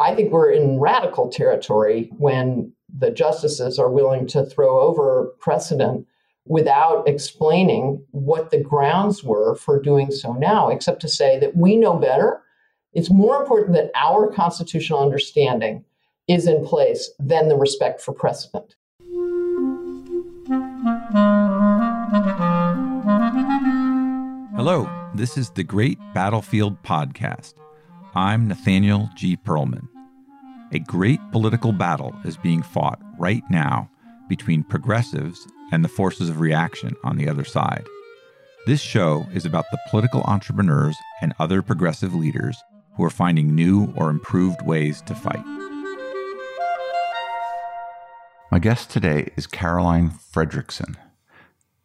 I think we're in radical territory when the justices are willing to throw over precedent without explaining what the grounds were for doing so now, except to say that we know better. It's more important that our constitutional understanding is in place than the respect for precedent. Hello, this is the Great Battlefield Podcast. I'm Nathaniel G. Pearlman. A great political battle is being fought right now between progressives and the forces of reaction on the other side. This show is about the political entrepreneurs and other progressive leaders who are finding new or improved ways to fight. My guest today is Caroline Fredrickson.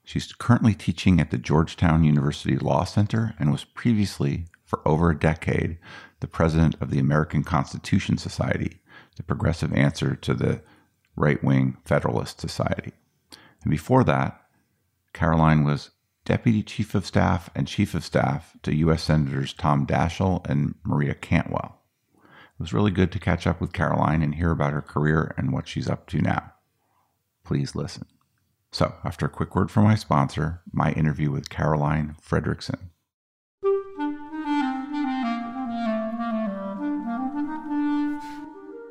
She's currently teaching at the Georgetown University Law Center and was previously, for over a decade, the president of the American Constitution Society, the progressive answer to the right wing Federalist Society. And before that, Caroline was Deputy Chief of Staff and Chief of Staff to U.S. Senators Tom Daschle and Maria Cantwell. It was really good to catch up with Caroline and hear about her career and what she's up to now. Please listen. So, after a quick word from my sponsor, my interview with Caroline Fredrickson.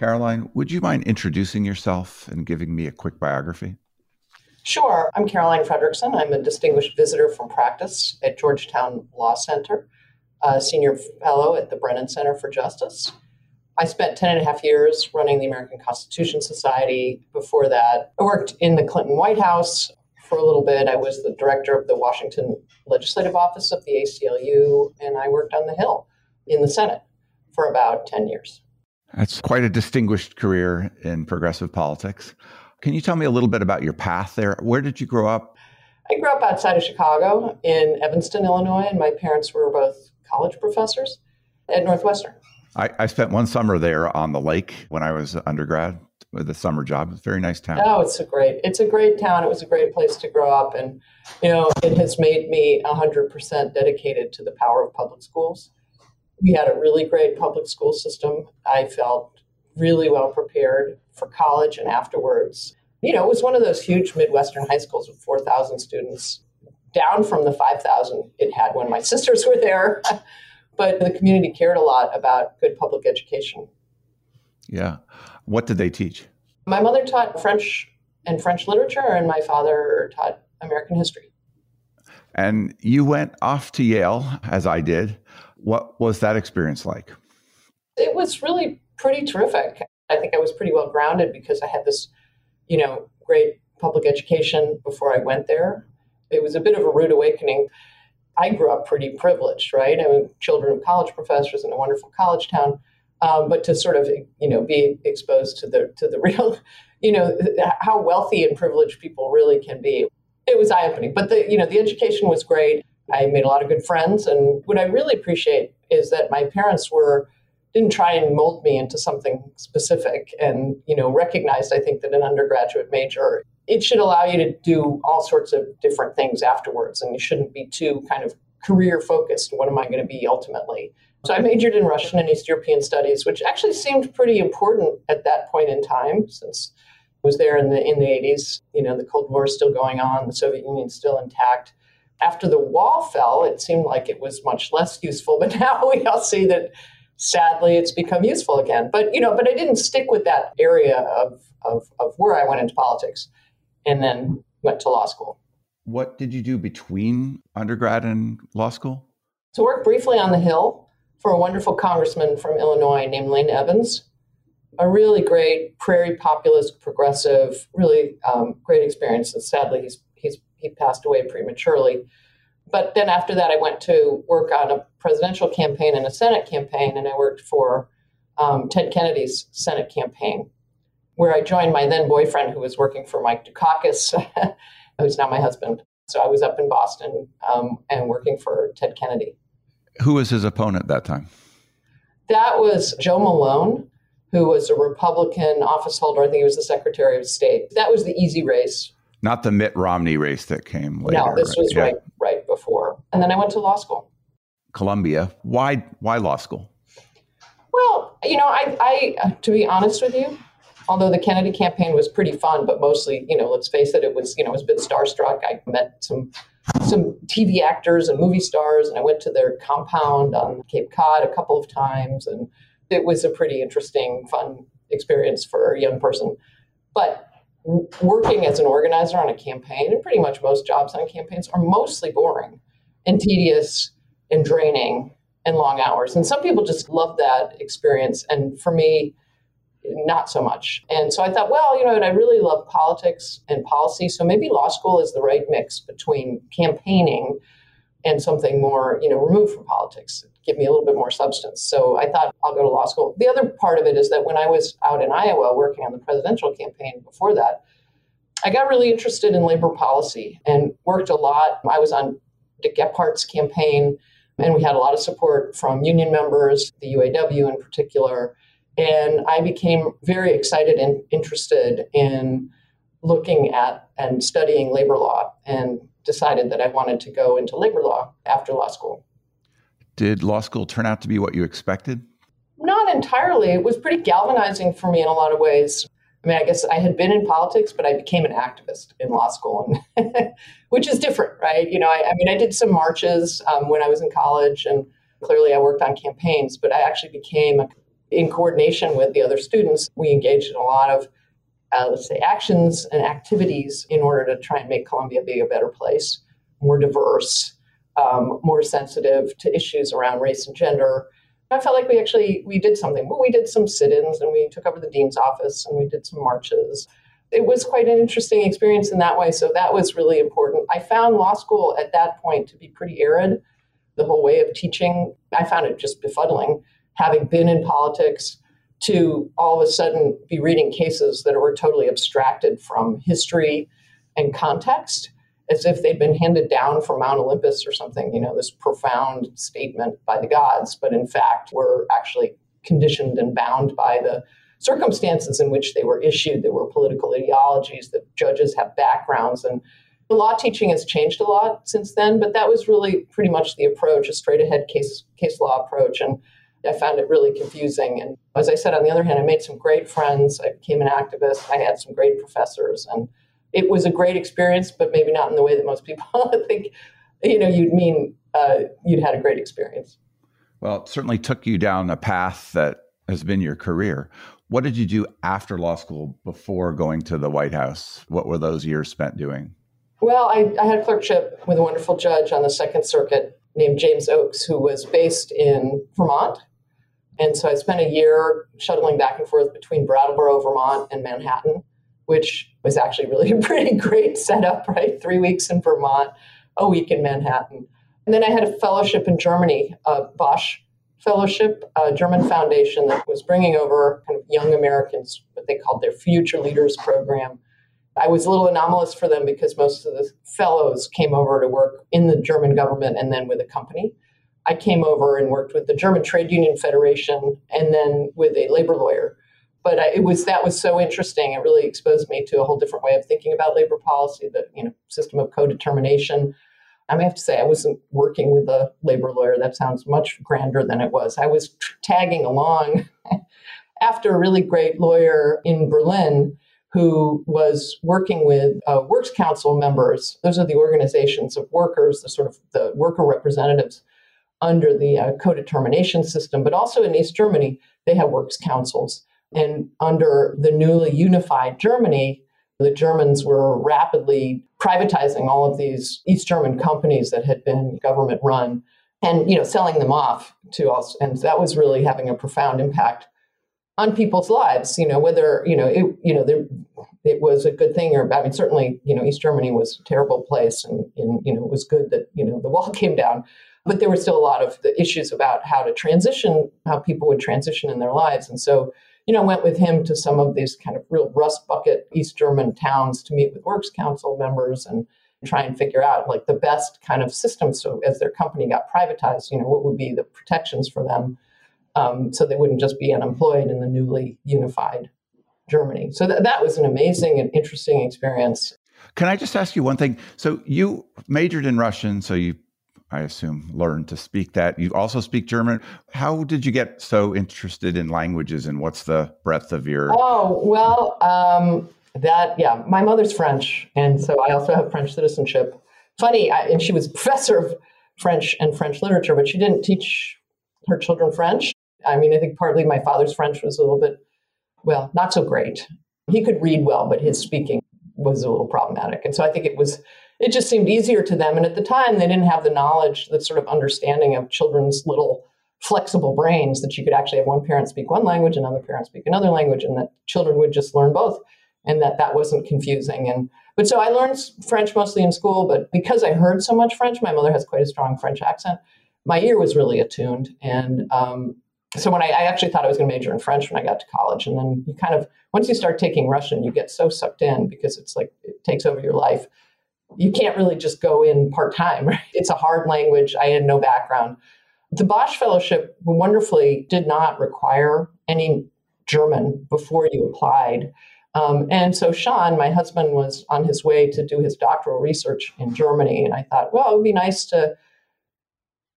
Caroline, would you mind introducing yourself and giving me a quick biography? Sure. I'm Caroline Fredrickson. I'm a distinguished visitor from practice at Georgetown Law Center, a senior fellow at the Brennan Center for Justice. I spent 10 and a half years running the American Constitution Society. Before that, I worked in the Clinton White House for a little bit. I was the director of the Washington Legislative Office of the ACLU, and I worked on the Hill in the Senate for about 10 years. That's quite a distinguished career in progressive politics. Can you tell me a little bit about your path there? Where did you grow up? I grew up outside of Chicago in Evanston, Illinois, and my parents were both college professors at Northwestern. I, I spent one summer there on the lake when I was undergrad with a summer job. It's a very nice town. Oh, it's a great, it's a great town. It was a great place to grow up, and you know, it has made me hundred percent dedicated to the power of public schools. We had a really great public school system. I felt really well prepared for college and afterwards. You know, it was one of those huge Midwestern high schools with 4,000 students, down from the 5,000 it had when my sisters were there. but the community cared a lot about good public education. Yeah. What did they teach? My mother taught French and French literature, and my father taught American history. And you went off to Yale, as I did. What was that experience like? It was really pretty terrific. I think I was pretty well grounded because I had this, you know, great public education before I went there. It was a bit of a rude awakening. I grew up pretty privileged, right? I mean, children of college professors in a wonderful college town. Um, but to sort of, you know, be exposed to the to the real, you know, how wealthy and privileged people really can be, it was eye opening. But the, you know, the education was great. I made a lot of good friends, and what I really appreciate is that my parents were didn't try and mold me into something specific and you know recognized i think that an undergraduate major it should allow you to do all sorts of different things afterwards and you shouldn't be too kind of career focused what am i going to be ultimately? So i majored in russian and east european studies which actually seemed pretty important at that point in time since I was there in the in the 80s you know the cold war is still going on the soviet union's still intact after the wall fell it seemed like it was much less useful but now we all see that sadly it's become useful again. But you know, but I didn't stick with that area of of, of where I went into politics and then went to law school. What did you do between undergrad and law school? So worked briefly on the Hill for a wonderful congressman from Illinois named Lane Evans. A really great prairie populist, progressive, really um, great experience. And sadly, he's he's he passed away prematurely But then after that, I went to work on a presidential campaign and a Senate campaign, and I worked for um, Ted Kennedy's Senate campaign, where I joined my then boyfriend, who was working for Mike Dukakis, who's now my husband. So I was up in Boston um, and working for Ted Kennedy. Who was his opponent that time? That was Joe Malone, who was a Republican office holder. I think he was the Secretary of State. That was the easy race. Not the Mitt Romney race that came later. No, this was yeah. right right before. And then I went to law school. Columbia. Why why law school? Well, you know, I, I to be honest with you, although the Kennedy campaign was pretty fun, but mostly, you know, let's face it, it was, you know, it was a bit starstruck. I met some some TV actors and movie stars, and I went to their compound on Cape Cod a couple of times, and it was a pretty interesting, fun experience for a young person. But working as an organizer on a campaign, and pretty much most jobs on campaigns are mostly boring and tedious and draining and long hours. And some people just love that experience. And for me, not so much. And so I thought, well, you know, and I really love politics and policy. So maybe law school is the right mix between campaigning and something more, you know, removed from politics, give me a little bit more substance. So I thought I'll go to law school. The other part of it is that when I was out in Iowa working on the presidential campaign before that, I got really interested in labor policy and worked a lot. I was on Dick Gephardt's campaign, and we had a lot of support from union members, the UAW in particular. And I became very excited and interested in looking at and studying labor law and decided that I wanted to go into labor law after law school. Did law school turn out to be what you expected? Not entirely. It was pretty galvanizing for me in a lot of ways. I mean, I guess I had been in politics, but I became an activist in law school, and which is different, right? You know, I, I mean, I did some marches um, when I was in college, and clearly I worked on campaigns, but I actually became, in coordination with the other students, we engaged in a lot of uh, let's say, actions and activities in order to try and make Columbia be a better place, more diverse, um, more sensitive to issues around race and gender. I felt like we actually we did something. Well, we did some sit-ins and we took over the dean's office and we did some marches. It was quite an interesting experience in that way. So that was really important. I found law school at that point to be pretty arid. The whole way of teaching, I found it just befuddling. Having been in politics, to all of a sudden be reading cases that were totally abstracted from history and context as if they'd been handed down from Mount Olympus or something, you know, this profound statement by the gods, but in fact were actually conditioned and bound by the circumstances in which they were issued. There were political ideologies, that judges have backgrounds, and the law teaching has changed a lot since then, but that was really pretty much the approach, a straight ahead case, case law approach. And I found it really confusing. And as I said, on the other hand, I made some great friends. I became an activist. I had some great professors. And it was a great experience, but maybe not in the way that most people think, you know, you'd mean uh, you'd had a great experience. Well, it certainly took you down a path that has been your career. What did you do after law school before going to the White House? What were those years spent doing? Well, I, I had a clerkship with a wonderful judge on the Second Circuit named James Oakes, who was based in Vermont and so I spent a year shuttling back and forth between Brattleboro, Vermont, and Manhattan, which was actually really a pretty great setup, right? Three weeks in Vermont, a week in Manhattan. And then I had a fellowship in Germany, a Bosch Fellowship, a German foundation that was bringing over kind of young Americans, what they called their Future Leaders Program. I was a little anomalous for them because most of the fellows came over to work in the German government and then with a company. I came over and worked with the German Trade Union Federation and then with a labor lawyer. But I, it was that was so interesting. It really exposed me to a whole different way of thinking about labor policy, the you know system of co-determination. I may have to say, I wasn't working with a labor lawyer. That sounds much grander than it was. I was tagging along after a really great lawyer in Berlin who was working with uh, works council members. Those are the organizations of workers, the sort of the worker representatives under the uh, co-determination system, but also in East Germany, they have works councils. And under the newly unified Germany, the Germans were rapidly privatizing all of these East German companies that had been government run and you know selling them off to us and that was really having a profound impact on people's lives. You know, whether you know it, you know there, it was a good thing or I mean, certainly you know East Germany was a terrible place, and, and you know it was good that you know the wall came down. But there were still a lot of the issues about how to transition, how people would transition in their lives, and so you know, went with him to some of these kind of real rust bucket East German towns to meet with Works Council members and try and figure out like the best kind of system. So as their company got privatized, you know, what would be the protections for them um, so they wouldn't just be unemployed in the newly unified Germany. So th- that was an amazing and interesting experience. Can I just ask you one thing? So you majored in Russian, so you I assume, learned to speak that. You also speak German. How did you get so interested in languages and what's the breadth of your? Oh, well, um, that, yeah, my mother's French. And so I also have French citizenship. Funny, I, and she was professor of French and French literature, but she didn't teach her children French. I mean, I think partly my father's French was a little bit, well, not so great. He could read well, but his speaking was a little problematic. And so I think it was it just seemed easier to them. And at the time, they didn't have the knowledge, the sort of understanding of children's little flexible brains that you could actually have one parent speak one language, another parent speak another language, and that children would just learn both, and that that wasn't confusing. And but so I learned French mostly in school, but because I heard so much French, my mother has quite a strong French accent. My ear was really attuned, and um, so when I, I, actually thought I was going to major in French when I got to college, and then you kind of once you start taking Russian, you get so sucked in because it's like it takes over your life you can't really just go in part time, right? It's a hard language. I had no background. The Bosch Fellowship wonderfully did not require any German before you applied. Um, and so Sean, my husband, was on his way to do his doctoral research in Germany. And I thought, well, it would be nice to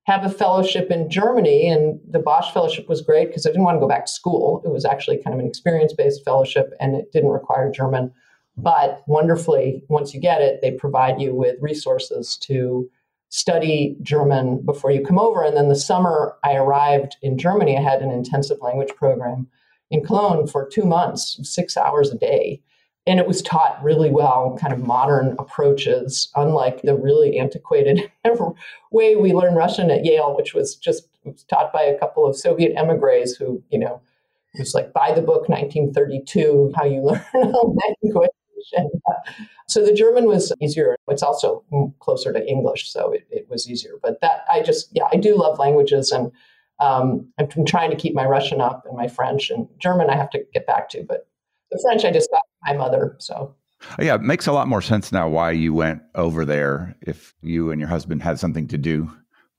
have a fellowship in Germany. And the Bosch Fellowship was great because I didn't want to go back to school. It was actually kind of an experience based fellowship and it didn't require German. But wonderfully, once you get it, they provide you with resources to study German before you come over. And then the summer I arrived in Germany, I had an intensive language program in Cologne for two months, six hours a day. And it was taught really well, kind of modern approaches, unlike the really antiquated way we learn Russian at Yale, which was just was taught by a couple of Soviet emigres who, you know, it was like by the book 1932, how you learn a language. And, uh, so the German was easier. It's also closer to English, so it, it, was easier. But that I just, yeah, I do love languages, and um, I'm trying to keep my Russian up and my French and German. I have to get back to, but the French I just got my mother. So yeah, it makes a lot more sense now why you went over there. If you and your husband had something to do,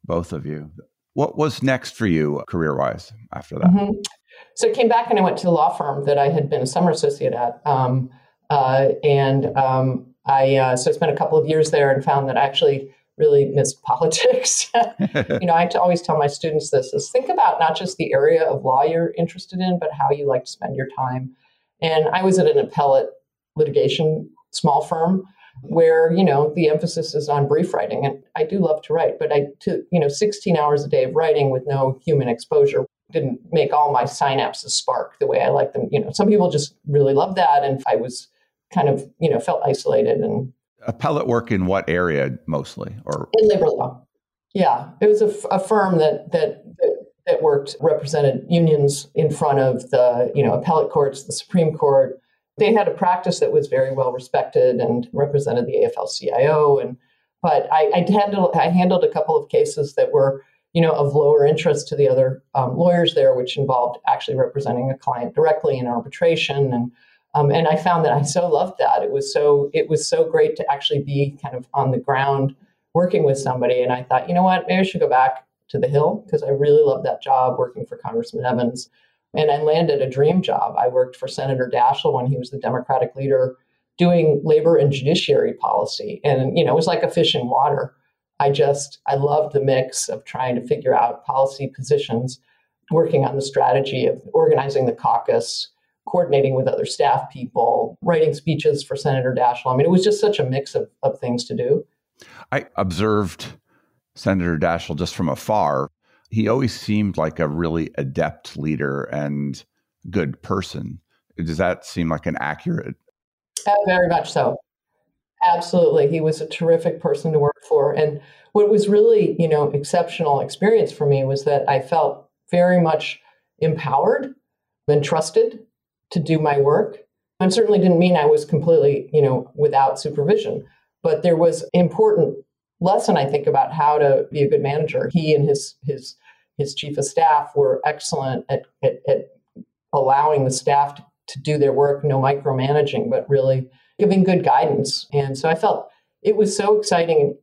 both of you. What was next for you career wise after that? Mm-hmm. So I came back and I went to the law firm that I had been a summer associate at. Um, uh, and um, I uh, so I spent a couple of years there and found that I actually really missed politics. you know, I always tell my students this: is think about not just the area of law you're interested in, but how you like to spend your time. And I was at an appellate litigation small firm where you know the emphasis is on brief writing and i do love to write but i to you know 16 hours a day of writing with no human exposure didn't make all my synapses spark the way i like them you know some people just really love that and i was kind of you know felt isolated and appellate work in what area mostly or? In labor law. Yeah. It was a, a firm that, that that worked represented unions in front of the you know appellate courts the supreme court. They had a practice that was very well respected and represented the afl-cio and but I, I handled I handled a couple of cases that were you know of lower interest to the other um, lawyers there which involved actually representing a client directly in arbitration and um, and I found that I so loved that. It was so it was so great to actually be kind of on the ground working with somebody. And I thought, you know what, maybe I should go back to the Hill because I really loved that job working for Congressman Evans. And I landed a dream job. I worked for Senator Daschle when he was the Democratic leader doing labor and judiciary policy. And, you know, it was like a fish in water. I just, I loved the mix of trying to figure out policy positions, working on the strategy of organizing the caucus, coordinating with other staff people, writing speeches for Senator Daschle. I mean, it was just such a mix of, of things to do. I observed Senator Daschle just from afar. He always seemed like a really adept leader and good person. Does that seem like an accurate? Uh, very much so. Absolutely. He was a terrific person to work for. And what was really, you know, exceptional experience for me was that I felt very much empowered and trusted to do my work. And certainly didn't mean I was completely, you know, without supervision. But there was important lesson, I think, about how to be a good manager. He and his his his chief of staff were excellent at, at, at allowing the staff to, to do their work, no micromanaging, but really giving good guidance. And so I felt it was so exciting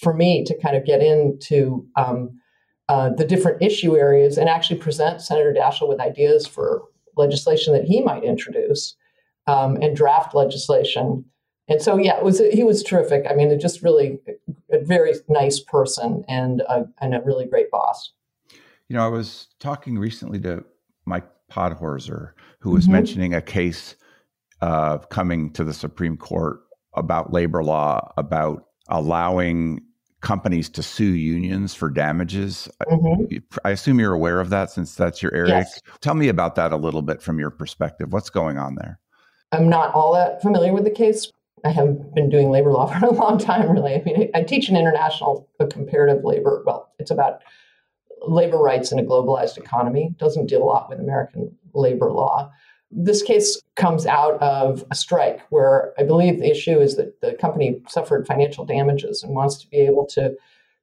for me to kind of get into um, uh, the different issue areas and actually present Senator Daschle with ideas for legislation that he might introduce um, and draft legislation. And so, yeah, it was he was terrific. I mean, just really a very nice person and a, and a really great boss. You know, I was talking recently to Mike Podhorzer, who was mm-hmm. mentioning a case uh, coming to the Supreme Court about labor law, about allowing companies to sue unions for damages. Mm-hmm. I assume you're aware of that since that's your area. Yes. Tell me about that a little bit from your perspective. What's going on there? I'm not all that familiar with the case. I have been doing labor law for a long time, really. I mean, I teach an international comparative labor. Well, it's about labor rights in a globalized economy. Doesn't deal a lot with American labor law. This case comes out of a strike where I believe the issue is that the company suffered financial damages and wants to be able to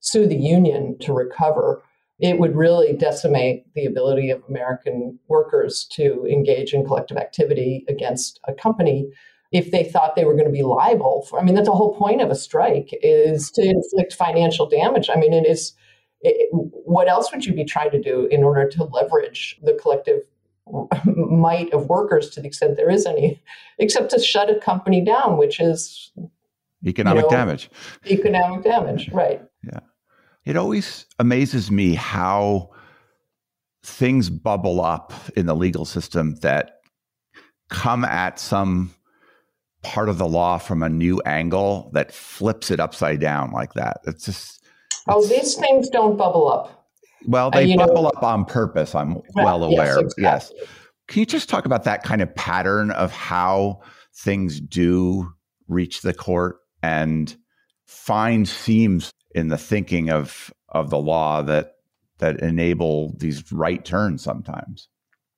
sue the union to recover. It would really decimate the ability of American workers to engage in collective activity against a company if they thought they were going to be liable for. I mean, that's the whole point of a strike is to inflict financial damage. I mean, it is. It, what else would you be trying to do in order to leverage the collective might of workers to the extent there is any, except to shut a company down, which is economic you know, damage. Economic damage, right. Yeah. It always amazes me how things bubble up in the legal system that come at some part of the law from a new angle that flips it upside down like that. It's just. Oh, it's, oh, these things don't bubble up. Well, they uh, bubble know, up on purpose. I'm well aware. Yes, exactly. yes. Can you just talk about that kind of pattern of how things do reach the court and find seams in the thinking of of the law that that enable these right turns sometimes?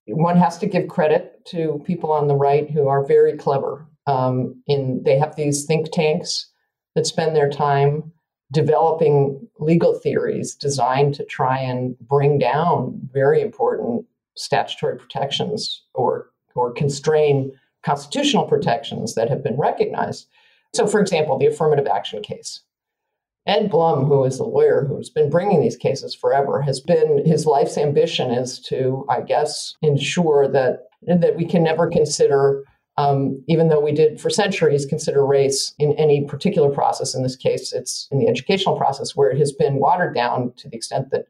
One has to give credit to people on the right who are very clever. Um, in they have these think tanks that spend their time developing legal theories designed to try and bring down very important statutory protections or or constrain constitutional protections that have been recognized. So, for example, the affirmative action case. Ed Blum, who is a lawyer who's been bringing these cases forever, has been his life's ambition is to, I guess, ensure that that we can never consider um, even though we did for centuries consider race in any particular process, in this case, it's in the educational process where it has been watered down to the extent that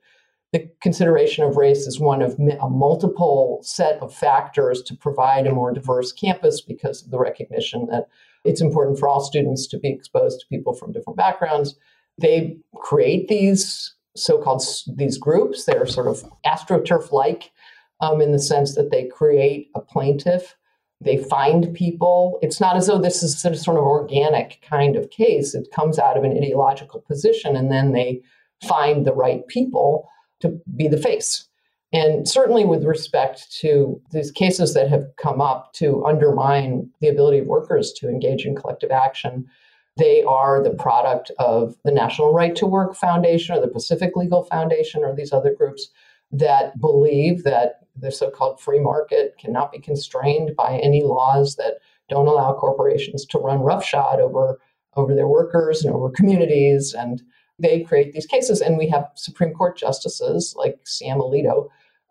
the consideration of race is one of a multiple set of factors to provide a more diverse campus because of the recognition that it's important for all students to be exposed to people from different backgrounds. They create these so-called these groups. They're sort of astroturf-like um, in the sense that they create a plaintiff they find people. It's not as though this is a sort of organic kind of case. It comes out of an ideological position, and then they find the right people to be the face. And certainly, with respect to these cases that have come up to undermine the ability of workers to engage in collective action, they are the product of the National Right to Work Foundation or the Pacific Legal Foundation or these other groups that believe that the so called free market cannot be constrained by any laws that don't allow corporations to run roughshod over, over their workers and over communities. And they create these cases. And we have Supreme Court justices like Sam Alito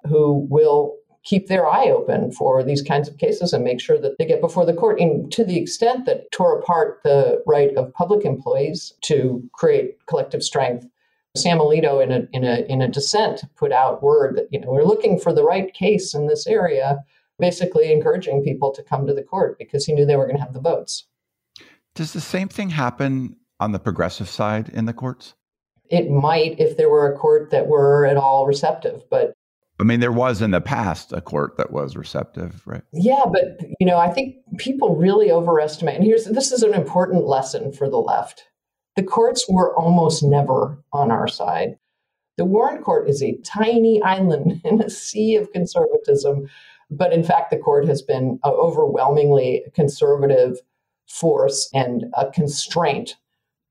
who will keep their eye open for these kinds of cases and make sure that they get before the court and to the extent that tore apart the right of public employees to create collective strength Sam Alito, in a in a in a dissent, put out word that you know we're looking for the right case in this area, basically encouraging people to come to the court because he knew they were going to have the votes. Does the same thing happen on the progressive side in the courts? It might if there were a court that were at all receptive, but I mean, there was in the past a court that was receptive, right? Yeah, but you know, I think people really overestimate. And here's this is an important lesson for the left the courts were almost never on our side. The Warren Court is a tiny island in a sea of conservatism But in fact, the court has been an overwhelmingly conservative force and a constraint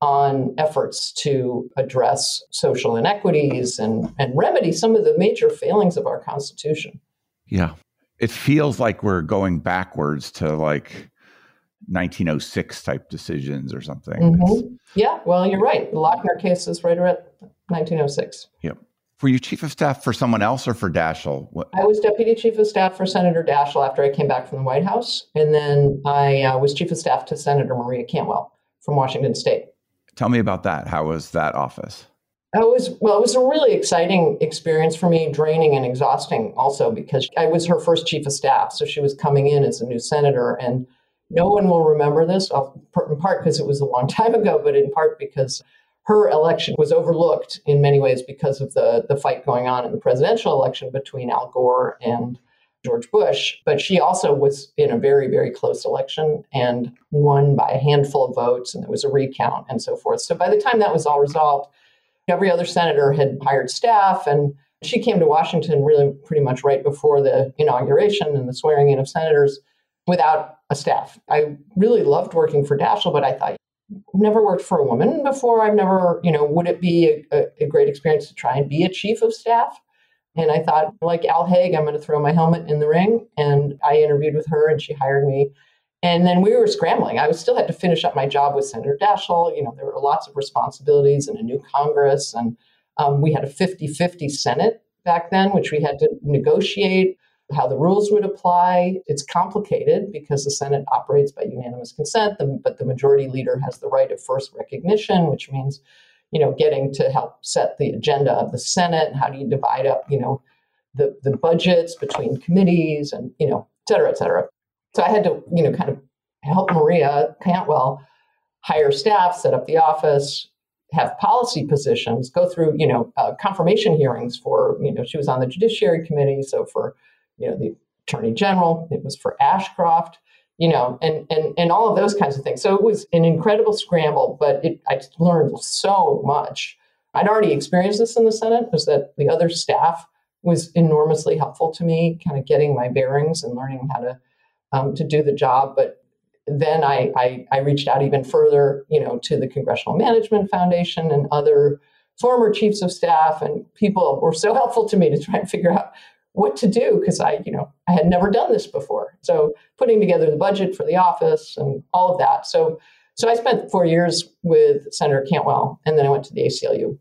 on efforts to address social inequities and, and remedy some of the major failings of our Constitution. Yeah. It feels like we're going backwards to like 1906 type decisions or something. Mm-hmm. Yeah, well, you're right. The Lochner case is right around 1906. Yep. Were you chief of staff for someone else or for Daschle? What? I was deputy chief of staff for Senator Daschle after I came back from the White House. And then I uh, was chief of staff to Senator Maria Cantwell from Washington State. Tell me about that. How was that office? It was well, it was a really exciting experience for me, draining and exhausting also because I was her first chief of staff. So she was coming in as a new senator and no one will remember this, uh, in part because it was a long time ago, but in part because her election was overlooked in many ways because of the, the fight going on in the presidential election between Al Gore and George Bush. But she also was in a very, very close election and won by a handful of votes, and there was a recount and so forth. So by the time that was all resolved, every other senator had hired staff, and she came to Washington really pretty much right before the inauguration and the swearing in of senators without a staff. I really loved working for Daschle, but I thought, never worked for a woman before. I've never, you know, would it be a, a, great experience to try and be a chief of staff? And I thought, like Al Haig, I'm going to throw my helmet in the ring. And I interviewed with her and she hired me. And then we were scrambling. I still had to finish up my job with Senator Daschle. You know, there were lots of responsibilities and a new Congress. And um, we had a 50 50 Senate back then, which we had to negotiate how the rules would apply. It's complicated because the Senate operates by unanimous consent, but the majority leader has the right of first recognition, which means, you know, getting to help set the agenda of the Senate. How do you divide up, you know, the, the budgets between committees and, you know, et cetera, et cetera. So I had to, you know, kind of help Maria Cantwell hire staff, set up the office, have policy positions, go through, you know, uh, confirmation hearings for, you know, she was on the Judiciary Committee, so for you know, the attorney general, it was for Ashcroft, you know, and and and all of those kinds of things. So it was an incredible scramble, but it, I learned so much. I'd already experienced this in the Senate, was that the other staff was enormously helpful to me, kind of getting my bearings and learning how to um, to do the job. But then I, I, I reached out even further, you know, to the Congressional Management Foundation and other former chiefs of staff and people were so helpful to me to try and figure out what to do because I, you know, I had never done this before. So putting together the budget for the office and all of that. So so I spent four years with Senator Cantwell, and then I went to the ACLU.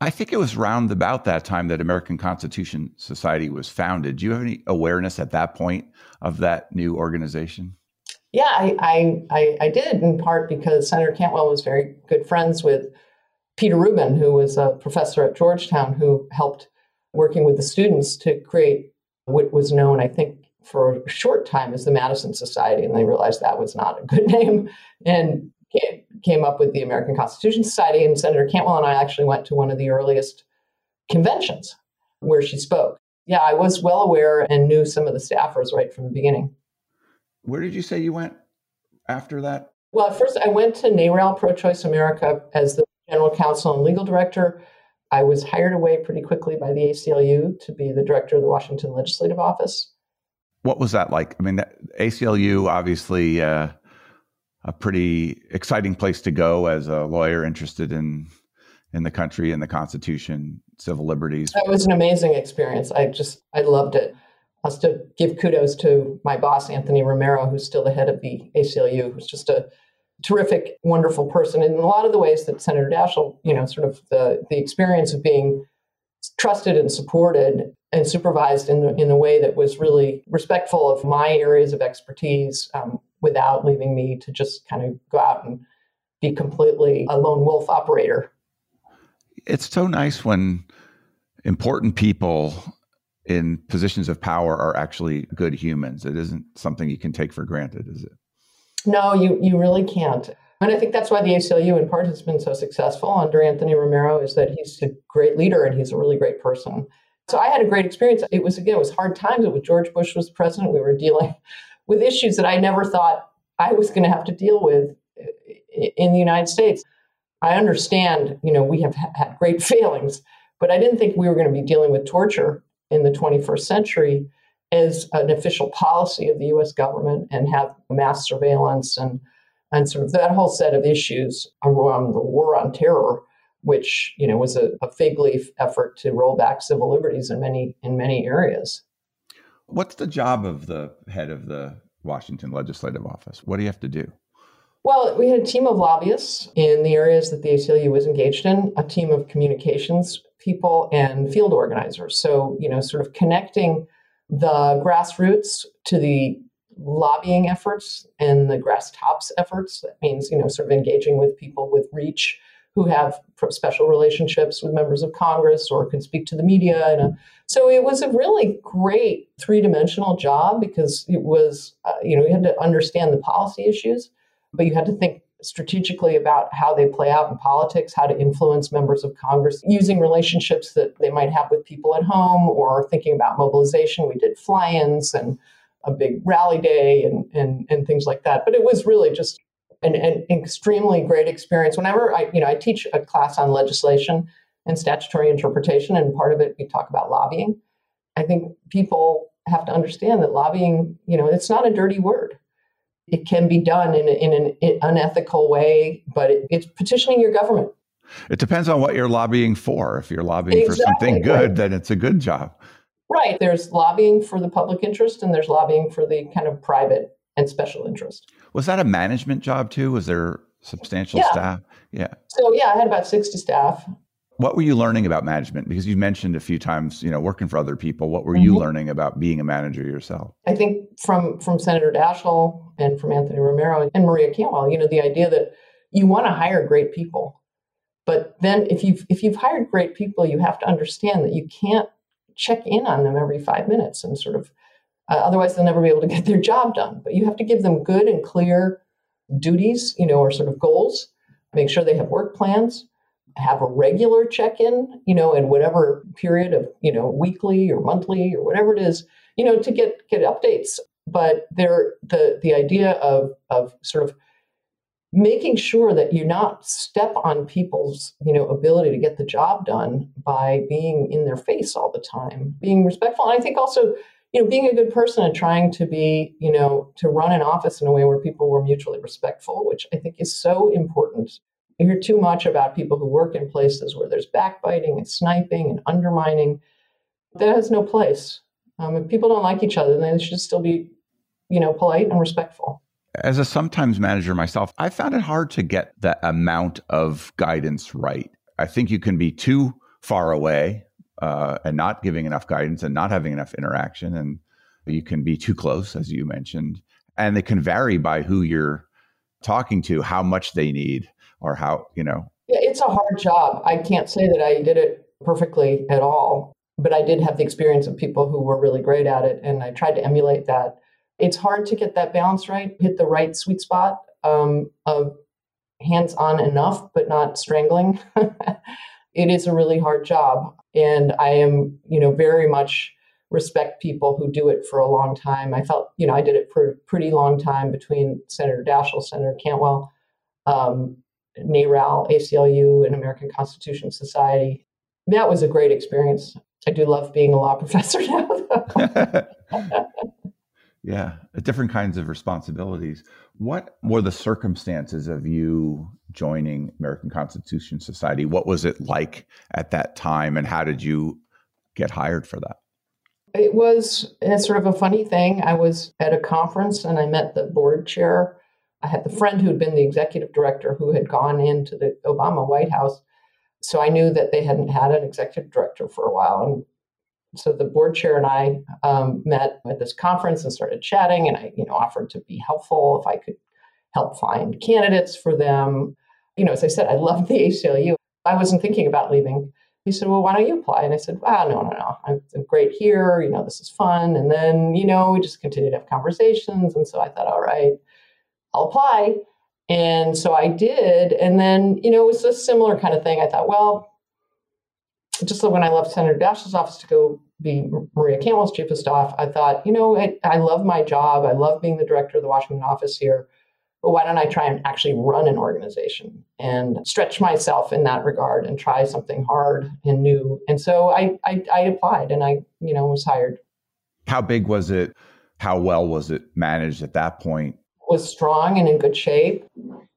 I think it was round about that time that American Constitution Society was founded. Do you have any awareness at that point of that new organization? Yeah, I, I, I, I did in part because Senator Cantwell was very good friends with Peter Rubin, who was a professor at Georgetown, who helped working with the students to create what was known, I think, for a short time as the Madison Society, and they realized that was not a good name and came up with the American Constitution Society. And Senator Cantwell and I actually went to one of the earliest conventions where she spoke. Yeah, I was well aware and knew some of the staffers right from the beginning. Where did you say you went after that? Well, at first I went to NARAL Pro Choice America as the general counsel and legal director. I was hired away pretty quickly by the ACLU to be the director of the Washington Legislative Office. What was that like? I mean, that ACLU obviously uh, a pretty exciting place to go as a lawyer interested in in the country and the Constitution, civil liberties. It was an amazing experience. I just I loved it. I have to give kudos to my boss Anthony Romero, who's still the head of the ACLU, who's just a terrific, wonderful person. And in a lot of the ways that Senator Daschle, you know, sort of the, the experience of being trusted and supported and supervised in the, in a way that was really respectful of my areas of expertise um, without leaving me to just kind of go out and be completely a lone wolf operator. It's so nice when important people in positions of power are actually good humans. It isn't something you can take for granted, is it? No, you, you really can't. And I think that's why the ACLU, in part, has been so successful under Anthony Romero, is that he's a great leader and he's a really great person. So I had a great experience. It was again, it was hard times. It was George Bush was president. We were dealing with issues that I never thought I was going to have to deal with in the United States. I understand, you know, we have had great failings, but I didn't think we were going to be dealing with torture in the 21st century as an official policy of the US government and have mass surveillance and, and sort of that whole set of issues around the war on terror, which you know was a, a fig leaf effort to roll back civil liberties in many in many areas. What's the job of the head of the Washington Legislative Office? What do you have to do? Well, we had a team of lobbyists in the areas that the ACLU was engaged in, a team of communications people and field organizers. So, you know, sort of connecting the grassroots to the lobbying efforts and the grass tops efforts. That means, you know, sort of engaging with people with reach who have special relationships with members of Congress or can speak to the media. And so it was a really great three dimensional job because it was, uh, you know, you had to understand the policy issues, but you had to think strategically about how they play out in politics, how to influence members of Congress using relationships that they might have with people at home or thinking about mobilization. We did fly ins and a big rally day and, and, and things like that. But it was really just an, an extremely great experience. Whenever I, you know, I teach a class on legislation and statutory interpretation, and part of it we talk about lobbying. I think people have to understand that lobbying, you know, it's not a dirty word it can be done in, a, in an unethical way, but it, it's petitioning your government. It depends on what you're lobbying for. If you're lobbying exactly, for something good, right. then it's a good job. Right. There's lobbying for the public interest and there's lobbying for the kind of private and special interest. Was that a management job too? Was there substantial yeah. staff? Yeah. So yeah, I had about 60 staff what were you learning about management because you mentioned a few times you know working for other people what were mm-hmm. you learning about being a manager yourself i think from from senator daschle and from anthony romero and maria cantwell you know the idea that you want to hire great people but then if you've if you've hired great people you have to understand that you can't check in on them every five minutes and sort of uh, otherwise they'll never be able to get their job done but you have to give them good and clear duties you know or sort of goals make sure they have work plans have a regular check-in, you know, in whatever period of, you know, weekly or monthly or whatever it is, you know, to get get updates. But there the the idea of of sort of making sure that you not step on people's, you know, ability to get the job done by being in their face all the time, being respectful. And I think also you know, being a good person and trying to be, you know, to run an office in a way where people were mutually respectful, which I think is so important I hear too much about people who work in places where there's backbiting and sniping and undermining. That has no place. Um, if people don't like each other, then they should still be, you know, polite and respectful. As a sometimes manager myself, I found it hard to get the amount of guidance right. I think you can be too far away uh, and not giving enough guidance and not having enough interaction, and you can be too close, as you mentioned, and they can vary by who you're talking to, how much they need or how you know yeah, it's a hard job i can't say that i did it perfectly at all but i did have the experience of people who were really great at it and i tried to emulate that it's hard to get that balance right hit the right sweet spot um, of hands on enough but not strangling it is a really hard job and i am you know very much respect people who do it for a long time i felt you know i did it for a pretty long time between senator daschle senator cantwell um, NARAL, ACLU, and American Constitution Society. That was a great experience. I do love being a law professor now. yeah, uh, different kinds of responsibilities. What were the circumstances of you joining American Constitution Society? What was it like at that time, and how did you get hired for that? It was it's sort of a funny thing. I was at a conference and I met the board chair I had the friend who had been the executive director who had gone into the Obama White House. So I knew that they hadn't had an executive director for a while. And so the board chair and I um, met at this conference and started chatting. And I, you know, offered to be helpful if I could help find candidates for them. You know, as I said, I love the ACLU. I wasn't thinking about leaving. He said, "Well, why don't you apply?" And I said, "Ah, no, no, no. I'm, great here. You know, this is fun." And then, you know, we just continued to have conversations. And so I thought, all right, I'll apply. And so I did. And then, you know, it was a similar kind of thing. I thought, well, just when I left Senator Daschle's office to go be Maria Cantwell's chief of staff, I thought, you know, I, I love my job. I love being the director of the Washington office here. But why don't I try and actually run an organization and stretch myself in that regard and try something hard and new? And so I, I, I applied and I, you know, was hired. How big was it? How well was it managed at that point? Was strong and in good shape.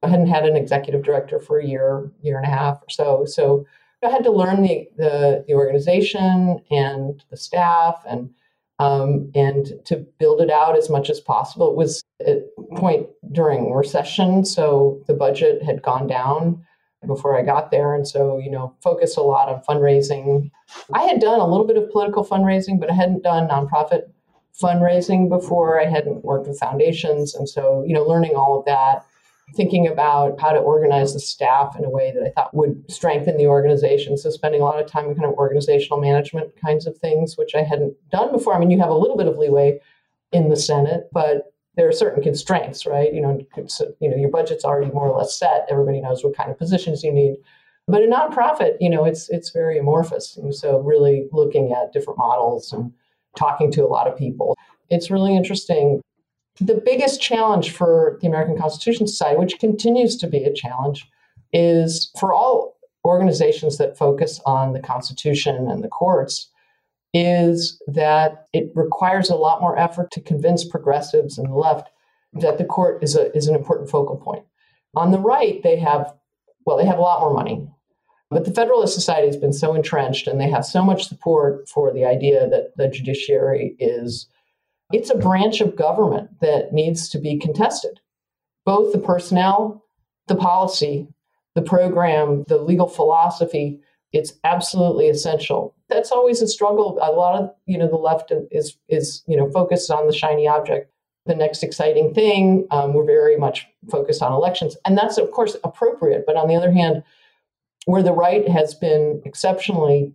I hadn't had an executive director for a year, year and a half or so. So I had to learn the the, the organization and the staff and um, and to build it out as much as possible. It was a point during recession, so the budget had gone down before I got there, and so you know focused a lot on fundraising. I had done a little bit of political fundraising, but I hadn't done nonprofit fundraising before. I hadn't worked with foundations, and so you know learning all of that thinking about how to organize the staff in a way that I thought would strengthen the organization. So spending a lot of time in kind of organizational management kinds of things, which I hadn't done before. I mean, you have a little bit of leeway in the Senate, but there are certain constraints, right? You know, you know, your budget's already more or less set. Everybody knows what kind of positions you need. But a nonprofit, you know, it's it's very amorphous. And so really looking at different models and talking to a lot of people. It's really interesting the biggest challenge for the American Constitution Society, which continues to be a challenge, is for all organizations that focus on the Constitution and the courts, is that it requires a lot more effort to convince progressives and the left that the court is, a, is an important focal point. On the right, they have, well, they have a lot more money. But the Federalist Society has been so entrenched and they have so much support for the idea that the judiciary is it's a branch of government that needs to be contested. Both the personnel, the policy, the program, the legal philosophy, it's absolutely essential. That's always a struggle. A lot of, you know, the left is is, you know, focused on the shiny object, the next exciting thing. Um, we're very much focused on elections. And that's of course appropriate. But on the other hand, where the right has been exceptionally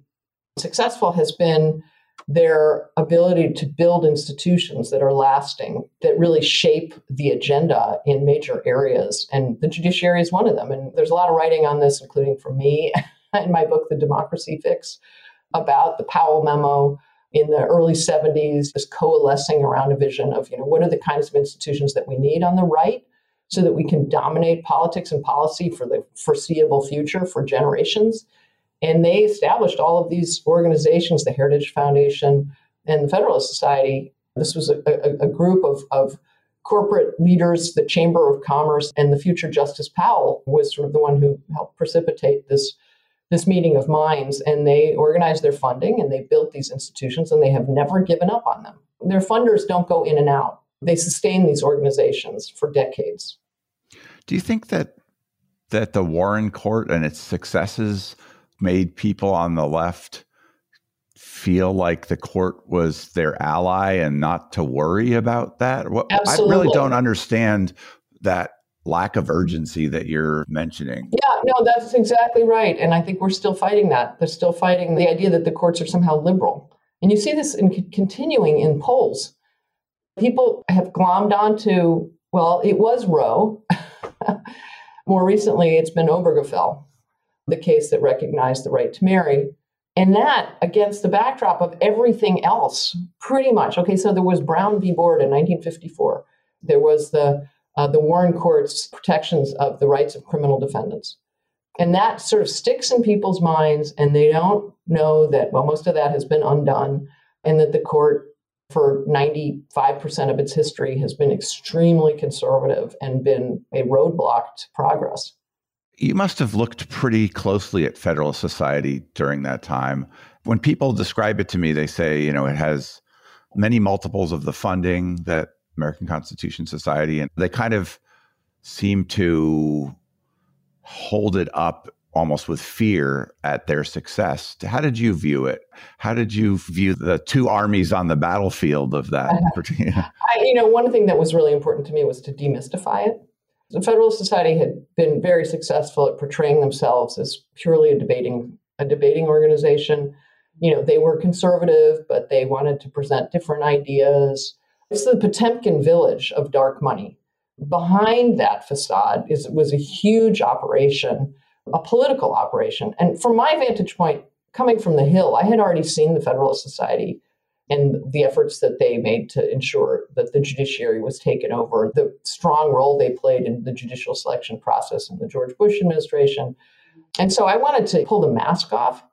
successful has been their ability to build institutions that are lasting, that really shape the agenda in major areas. And the judiciary is one of them. And there's a lot of writing on this, including from me in my book, The Democracy Fix, about the Powell memo in the early 70s, just coalescing around a vision of, you know, what are the kinds of institutions that we need on the right so that we can dominate politics and policy for the foreseeable future for generations and they established all of these organizations, the Heritage Foundation and the Federalist Society. This was a, a, a group of, of corporate leaders, the Chamber of Commerce, and the future Justice Powell was sort of the one who helped precipitate this this meeting of minds and they organized their funding and they built these institutions and they have never given up on them. Their funders don't go in and out. They sustain these organizations for decades. Do you think that that the Warren Court and its successes made people on the left feel like the court was their ally and not to worry about that? What, I really don't understand that lack of urgency that you're mentioning. Yeah, no, that's exactly right. And I think we're still fighting that. They're still fighting the idea that the courts are somehow liberal. And you see this in continuing in polls. People have glommed onto, well, it was Roe. More recently, it's been Obergefell the case that recognized the right to marry. And that against the backdrop of everything else, pretty much. Okay, so there was Brown v. Board in 1954. There was the uh, the Warren Court's protections of the rights of criminal defendants. And that sort of sticks in people's minds, and they don't know that, well, most of that has been undone, and that the court, for 95% of its history, has been extremely conservative and been a roadblock to progress. You must have looked pretty closely at Federal Society during that time. When people describe it to me, they say, you know, it has many multiples of the funding that American Constitution Society, and they kind of seem to hold it up almost with fear at their success. How did you view it? How did you view the two armies on the battlefield of that? Uh-huh. I, you know, one thing that was really important to me was to demystify it. The Federalist Society had been very successful at portraying themselves as purely a debating a debating organization. You know, they were conservative, but they wanted to present different ideas. It's the Potemkin village of dark money. Behind that facade is was a huge operation, a political operation. And from my vantage point, coming from the Hill, I had already seen the Federalist Society and the efforts that they made to ensure that the judiciary was taken over, the strong role they played in the judicial selection process in the George Bush administration. And so I wanted to pull the mask off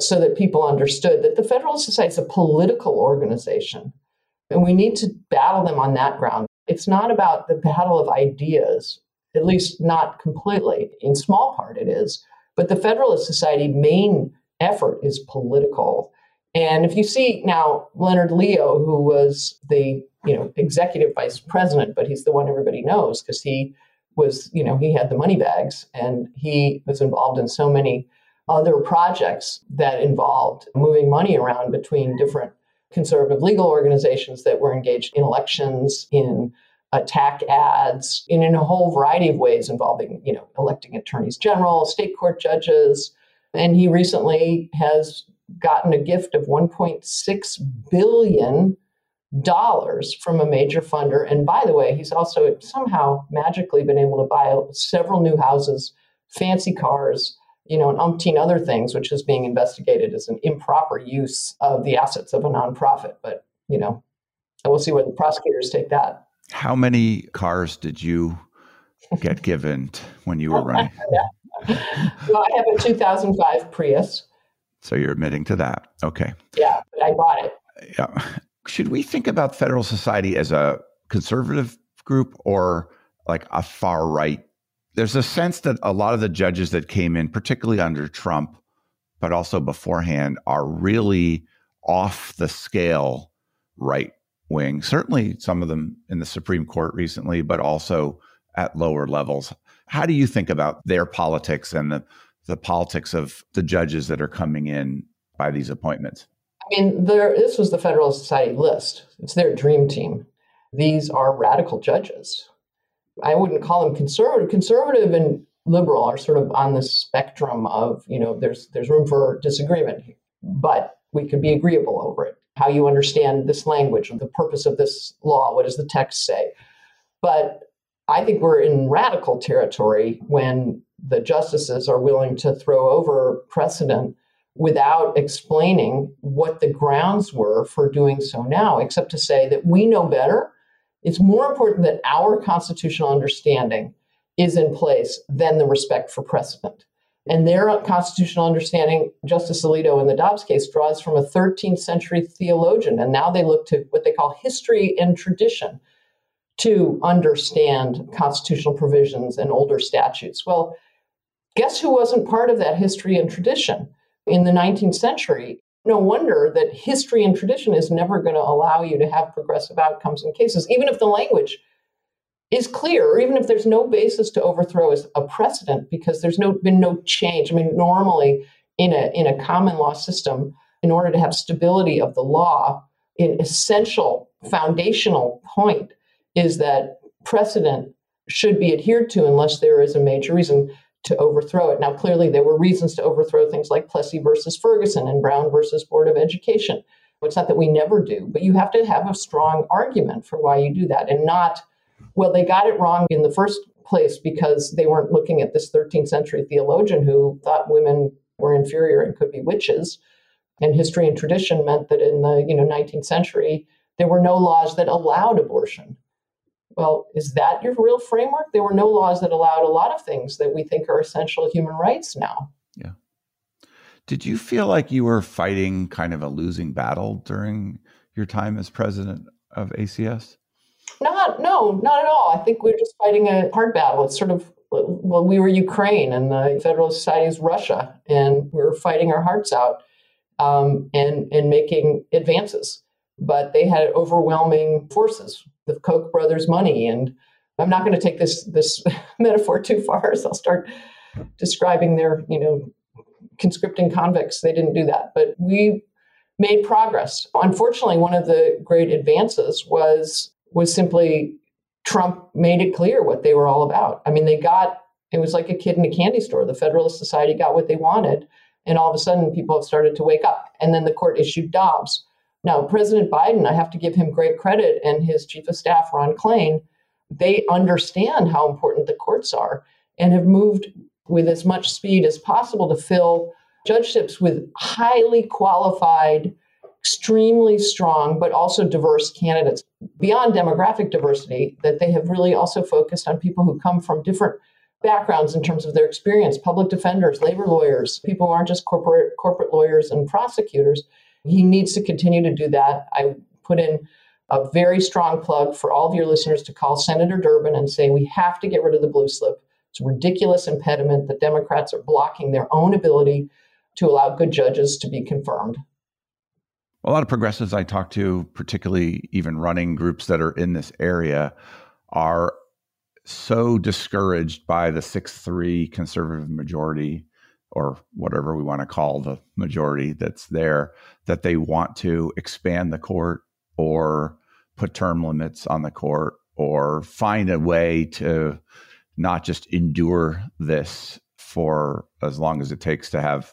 so that people understood that the Federalist Society is a political organization And we need to battle them on that ground. It's not about the battle of ideas, at least not completely. In small part, it is. But the Federalist Society main effort is political. And if you see now Leonard Leo, who was the you know executive vice president, but he's the one everybody knows because he was you know he had the money bags and he was involved in so many other projects that involved moving money around between different conservative legal organizations that were engaged in elections, in attack ads, in, in a whole variety of ways involving, you know, electing attorneys general, state court judges. And he recently has gotten a gift of 1.6 billion dollars from a major funder. And by the way, he's also somehow magically been able to buy several new houses, fancy cars, you know, and umpteen other things, which is being investigated as an improper use of the assets of a nonprofit. But, you know, we'll see where the prosecutors take that. How many cars did you get given when you were running? well, I have a 2005 Prius. So you're admitting to that. Okay. Yeah, but I bought it. Yeah. Should we think about Federal Society as a conservative group or like a far right there's a sense that a lot of the judges that came in, particularly under Trump, but also beforehand, are really off the scale right wing. Certainly some of them in the Supreme Court recently, but also at lower levels. How do you think about their politics and the, the politics of the judges that are coming in by these appointments? I mean, there, this was the Federal Society list. It's their dream team. These are radical judges I wouldn't call them conservative. Conservative and liberal are sort of on the spectrum of, you know, there's there's room for disagreement, but we could be agreeable over it. How you understand this language, the purpose of this law, what does the text say? But I think we're in radical territory when the justices are willing to throw over precedent without explaining what the grounds were for doing so now, except to say that we know better it's more important that our constitutional understanding is in place than the respect for precedent. And their constitutional understanding, Justice Alito in the Dobbs case, draws from a 13th century theologian. And now they look to what they call history and tradition to understand constitutional provisions and older statutes. Well, guess who wasn't part of that history and tradition? In the 19th century, no wonder that history and tradition is never going to allow you to have progressive outcomes in cases, even if the language is clear, or even if there's no basis to overthrow as a precedent, because there's no been no change. I mean, normally in a in a common law system, in order to have stability of the law, an essential foundational point is that precedent should be adhered to unless there is a major reason to overthrow it. Now, clearly, there were reasons to overthrow things like Plessy versus Ferguson and Brown versus Board of Education. It's not that we never do, but you have to have a strong argument for why you do that and not, well, they got it wrong in the first place because they weren't looking at this 13th century theologian who thought women were inferior and could be witches. And history and tradition meant that in the you know 19th century, there were no laws that allowed abortion. Well, is that your real framework? There were no laws that allowed a lot of things that we think are essential human rights now. Yeah. Did you feel like you were fighting kind of a losing battle during your time as president of ACS? Not, no, not at all. I think we we're just fighting a hard battle. It's sort of, well, we were Ukraine and the Federal Society is Russia, and we we're fighting our hearts out um, and, and making advances. But they had overwhelming forces the Koch brothers' money. And I'm not going to take this this metaphor too far, so I'll start describing their, you know, conscripting convicts. They didn't do that, but we made progress. Unfortunately, one of the great advances was was simply Trump made it clear what they were all about. I mean, they got it was like a kid in a candy store. The Federalist Society got what they wanted, and all of a sudden, people have started to wake up. And then the court issued Dobbs, now, President Biden, I have to give him great credit, and his chief of staff, Ron Klain, they understand how important the courts are and have moved with as much speed as possible to fill judgeships with highly qualified, extremely strong, but also diverse candidates. Beyond demographic diversity, that they have really also focused on people who come from different backgrounds in terms of their experience public defenders labor lawyers people who aren't just corporate corporate lawyers and prosecutors he needs to continue to do that. I put in a very strong plug for all of your listeners to call Senator Durbin and say, we have to get rid of the blue slip. It's a ridiculous impediment that Democrats are blocking their own ability to allow good judges to be confirmed. A lot of progressives I talk to, particularly even running groups that are in this area, are so discouraged by the 6 3 conservative majority or whatever we want to call the majority that's there that they want to expand the court or put term limits on the court or find a way to not just endure this for as long as it takes to have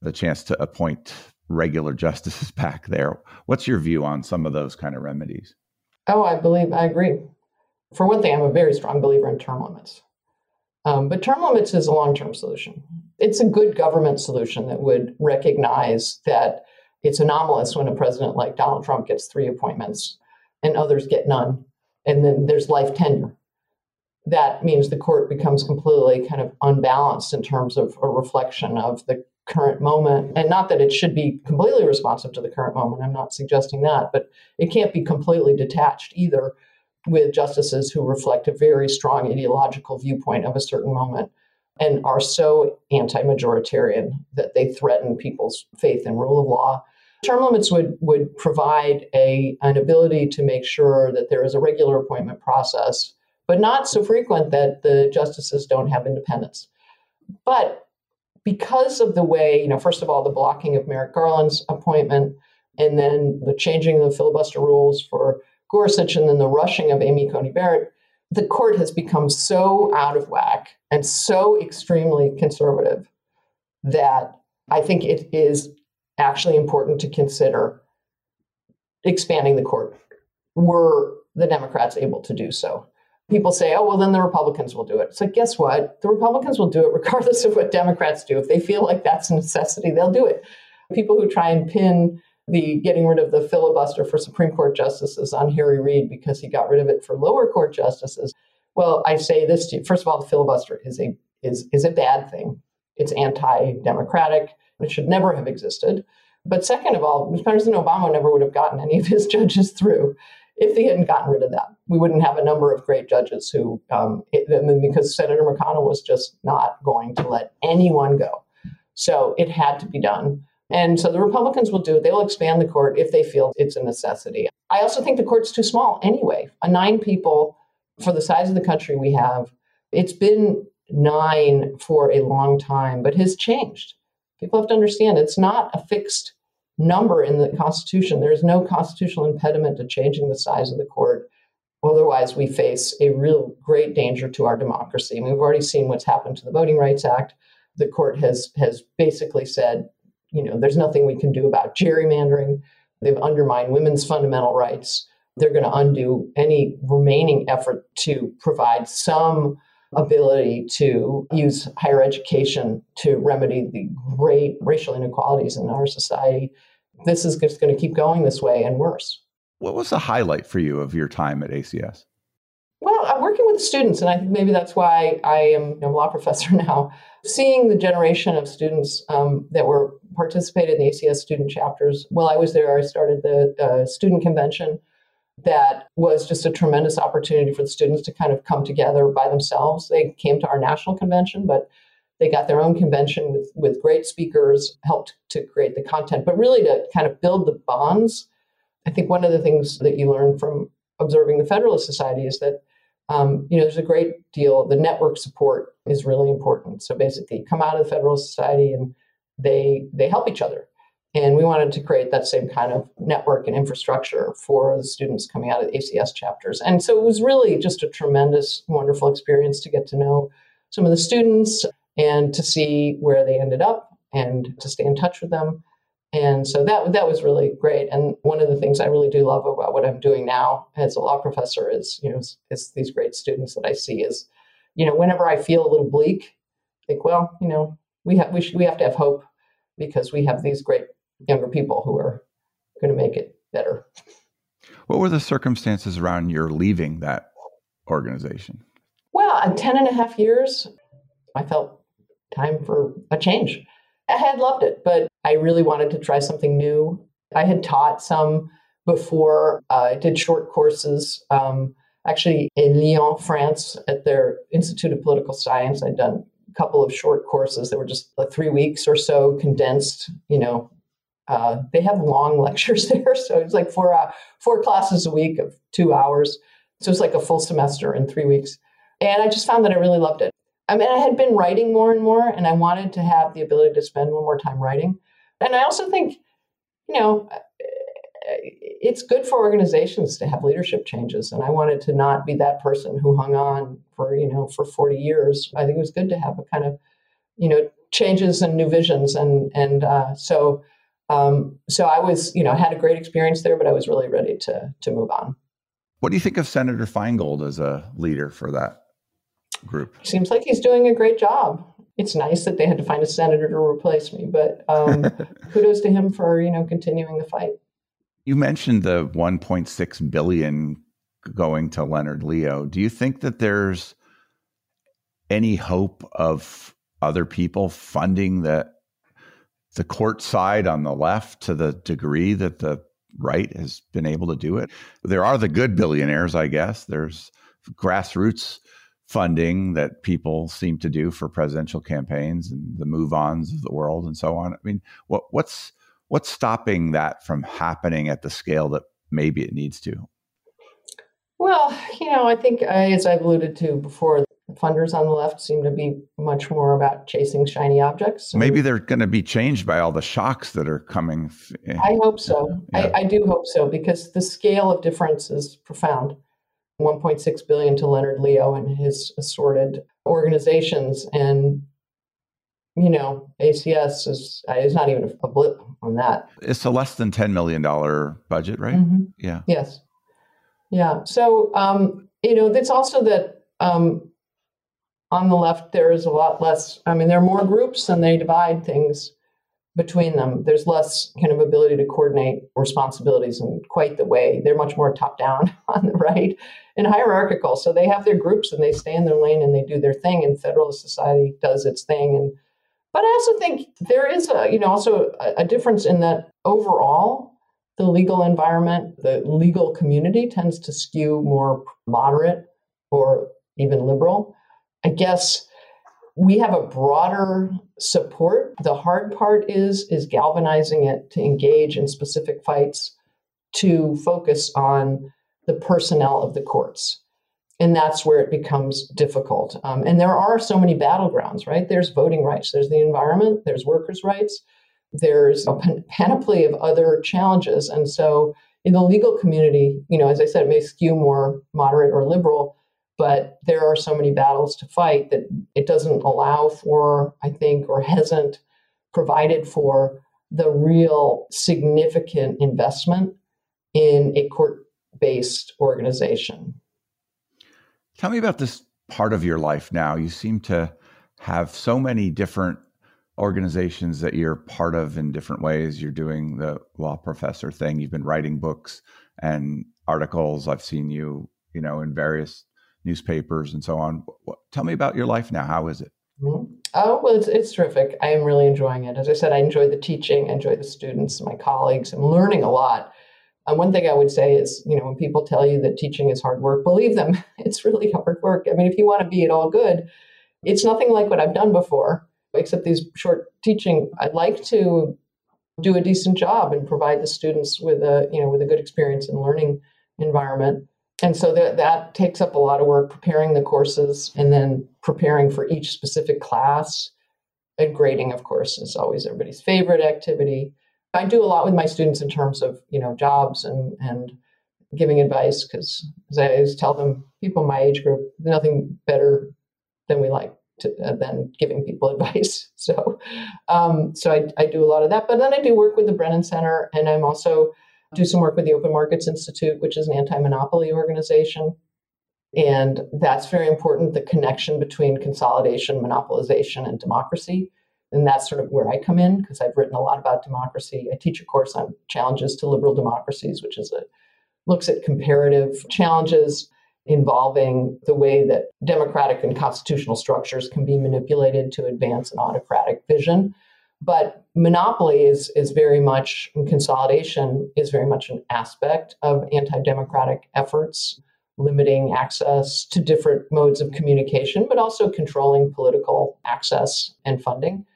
the chance to appoint regular justices back there. What's your view on some of those kind of remedies? Oh, I believe I agree. For one thing, I'm a very strong believer in term limits. Um, but term limits is a long term solution. It's a good government solution that would recognize that it's anomalous when a president like Donald Trump gets three appointments and others get none, and then there's life tenure. That means the court becomes completely kind of unbalanced in terms of a reflection of the current moment. And not that it should be completely responsive to the current moment, I'm not suggesting that, but it can't be completely detached either with justices who reflect a very strong ideological viewpoint of a certain moment and are so anti majoritarian that they threaten people's faith in rule of law. Term limits would, would provide a, an ability to make sure that there is a regular appointment process, but not so frequent that the justices don't have independence. But because of the way, you know, first of all, the blocking of Merrick Garland's appointment, and then the changing of the filibuster rules for Gorsuch, and then the rushing of Amy Coney Barrett, the court has become so out of whack and so extremely conservative that I think it is actually important to consider expanding the court were the Democrats able to do so people say, oh, well, then the Republicans will do it. So guess what? The Republicans will do it regardless of what Democrats do. If they feel like that's a necessity, they'll do it. People who try and pin the getting rid of the filibuster for Supreme Court justices on Harry Reid because he got rid of it for lower court justices. Well, I say this to you. First of all, the filibuster is a is is a bad thing. It's anti-democratic. It should never have existed. But second of all, President Obama never would have gotten any of his judges through if they hadn't gotten rid of that. We wouldn't have a number of great judges who, um, it, because Senator McConnell was just not going to let anyone go. So it had to be done. And so the Republicans will do it. They'll expand the court if they feel it's a necessity. I also think the court's too small anyway. A nine people for the size of the country we have, it's been nine for a long time, but has changed. People have to understand it's not a fixed number in the Constitution. There is no constitutional impediment to changing the size of the court. Otherwise, we face a real great danger to our democracy. We've already seen what's happened to the Voting Rights Act. The court has has basically said, you know, there's nothing we can do about gerrymandering. They've undermined women's fundamental rights. They're going to undo any remaining effort to provide some ability to use higher education to remedy the great racial inequalities in our society. This is just going to keep going this way and worse. What was the highlight for you of your time at ACS? Well, I'm working with students, and I think maybe that's why I am a law professor now. Seeing the generation of students um, that were participated in the ACS student chapters. While I was there, I started the uh, student convention that was just a tremendous opportunity for the students to kind of come together by themselves. They came to our national convention, but they got their own convention with, with great speakers, helped to create the content, but really to kind of build the bonds. I think one of the things that you learn from observing the Federalist Society is that um, you know there's a great deal. The network support is really important. So basically, come out of the Federal Society and they they help each other and we wanted to create that same kind of network and infrastructure for the students coming out of ACS chapters. And so it was really just a tremendous, wonderful experience to get to know some of the students and to see where they ended up and to stay in touch with them. And so that that was really great. And one of the things I really do love about what I'm doing now as a law professor is, you know, is, is these great students that I see is, you know, whenever I feel a little bleak, I think, well, you know, we have we should, we have to have hope because we have these great younger people who are going to make it better. What were the circumstances around your leaving that organization? Well, 10 and a half years, I felt time for a change. I had loved it, but I really wanted to try something new. I had taught some before. Uh, I did short courses, um, actually in Lyon, France, at their Institute of Political Science. I'd done a couple of short courses that were just like three weeks or so condensed, you know. Uh, they have long lectures there, so it's like four uh, four classes a week of two hours. So it's like a full semester in three weeks. And I just found that I really loved it. I mean, I had been writing more and more, and I wanted to have the ability to spend one more time writing. And I also think, you know, it's good for organizations to have leadership changes. And I wanted to not be that person who hung on for, you know, for 40 years. I think it was good to have a kind of, you know, changes and new visions. And, and uh, so, um, so I was, you know, had a great experience there, but I was really ready to, to move on. What do you think of Senator Feingold as a leader for that group? Seems like he's doing a great job. It's nice that they had to find a senator to replace me, but um, kudos to him for you know continuing the fight. You mentioned the 1.6 billion going to Leonard Leo. Do you think that there's any hope of other people funding the the court side on the left to the degree that the right has been able to do it? There are the good billionaires, I guess. There's grassroots funding that people seem to do for presidential campaigns and the move-ons of the world and so on. I mean, what what's what's stopping that from happening at the scale that maybe it needs to? Well, you know, I think uh, as I've alluded to before, funders on the left seem to be much more about chasing shiny objects. Maybe they're going to be changed by all the shocks that are coming. Eh, I hope so. Yeah. I, I, do hope so because the scale of difference is profound. 1.6 billion to Leonard Leo and his assorted organizations, and you know, ACS is is not even a blip on that. It's a less than ten million dollar budget, right? Mm-hmm. Yeah. Yes. Yeah. So um, you know, it's also that um, on the left there is a lot less. I mean, there are more groups and they divide things between them. There's less kind of ability to coordinate responsibilities in quite the way. They're much more top down on the right and hierarchical. So they have their groups and they stay in their lane and they do their thing, and Federalist Society does its thing and but I also think there is a, you know, also a, a difference in that overall, the legal environment, the legal community tends to skew more moderate or even liberal. I guess we have a broader support. The hard part is is galvanizing it to engage in specific fights to focus on the personnel of the courts and that's where it becomes difficult. Um, and there are so many battlegrounds, right? There's voting rights, there's the environment, there's workers' rights, there's a pan- panoply of other challenges. And so, in the legal community, you know, as I said, it may skew more moderate or liberal, but there are so many battles to fight that it doesn't allow for, I think, or hasn't provided for the real significant investment in a court based organization. Tell me about this part of your life now. You seem to have so many different organizations that you're part of in different ways. You're doing the law professor thing. You've been writing books and articles. I've seen you, you know, in various newspapers and so on. Tell me about your life now. How is it? Mm-hmm. Oh, well, it's, it's terrific. I am really enjoying it. As I said, I enjoy the teaching, I enjoy the students, my colleagues. I'm learning a lot. And one thing I would say is, you know, when people tell you that teaching is hard work, believe them. It's really hard work. I mean, if you want to be at all good, it's nothing like what I've done before, except these short teaching. I'd like to do a decent job and provide the students with a, you know, with a good experience and learning environment. And so that that takes up a lot of work preparing the courses and then preparing for each specific class. And grading, of course, is always everybody's favorite activity. I do a lot with my students in terms of you know jobs and and giving advice because as I always tell them, people my age group, nothing better than we like to, uh, than giving people advice. So um, so I, I do a lot of that, but then I do work with the Brennan Center, and I'm also do some work with the Open Markets Institute, which is an anti-monopoly organization. And that's very important the connection between consolidation, monopolization, and democracy. And that's sort of where I come in because I've written a lot about democracy. I teach a course on challenges to liberal democracies, which is a looks at comparative challenges involving the way that democratic and constitutional structures can be manipulated to advance an autocratic vision. But monopoly is is very much consolidation is very much an aspect of anti-democratic efforts, limiting access to different modes of communication, but also controlling political access and funding.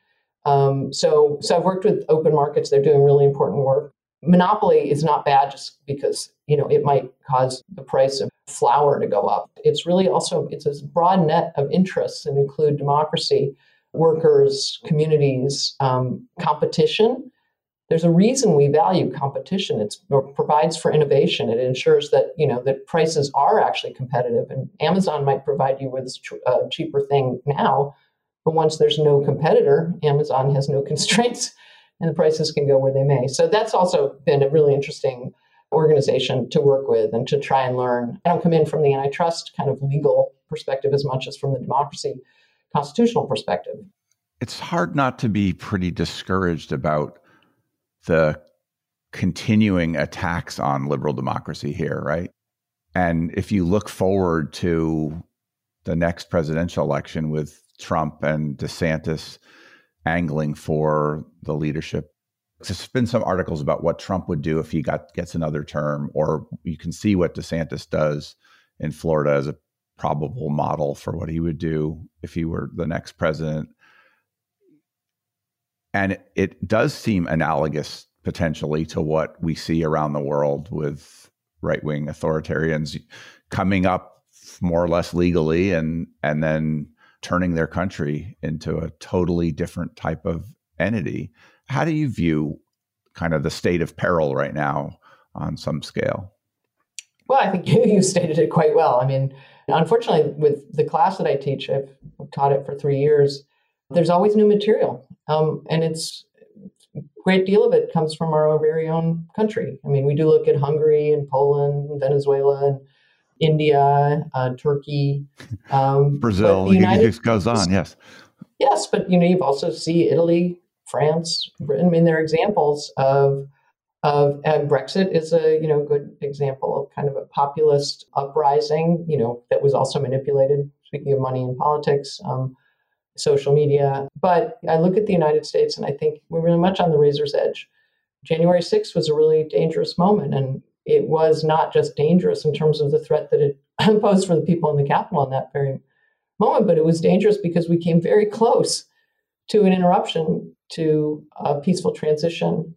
Um, so, so I've worked with open markets; they're doing really important work. Monopoly is not bad just because you know it might cause the price of flour to go up. It's really also it's a broad net of interests and include democracy, workers, communities, um, competition. There's a reason we value competition. It provides for innovation. It ensures that you know that prices are actually competitive. And Amazon might provide you with a cheaper thing now, but once there's no competitor, Amazon has no constraints, and the prices can go where they may. So that's also been a really interesting organization to work with and to try and learn. I don't come in from the antitrust kind of legal perspective as much as from the democracy constitutional perspective. It's hard not to be pretty discouraged about the continuing attacks on liberal democracy here, right? And if you look forward to the next presidential election with Trump and DeSantis angling for the leadership there's been some articles about what Trump would do if he got gets another term, or you can see what DeSantis does in Florida as a probable model for what he would do if he were the next president. And it does seem analogous potentially to what we see around the world with right wing authoritarians coming up more or less legally and and then turning their country into a totally different type of entity. How do you view kind of the state of peril right now on some scale? Well, I think you, you stated it quite well. I mean, unfortunately, with the class that I teach, I've taught it for three years. There's always new material, um, and it's a great deal of it comes from our very own country. I mean, we do look at Hungary and Poland, and Venezuela, and India, uh, Turkey, um, Brazil. United, goes on. Yes. Yes, but you know, you've also see Italy, France, Britain. I mean, they're examples of of and Brexit is a you know good example of kind of a populist uprising. You know that was also manipulated. Speaking of money in politics, um, social media. But I look at the United States and I think we're really much on the razor's edge. January 6th was a really dangerous moment, and it was not just dangerous in terms of the threat that it posed for the people in the Capitol in that very moment, but it was dangerous because we came very close to an interruption to a peaceful transition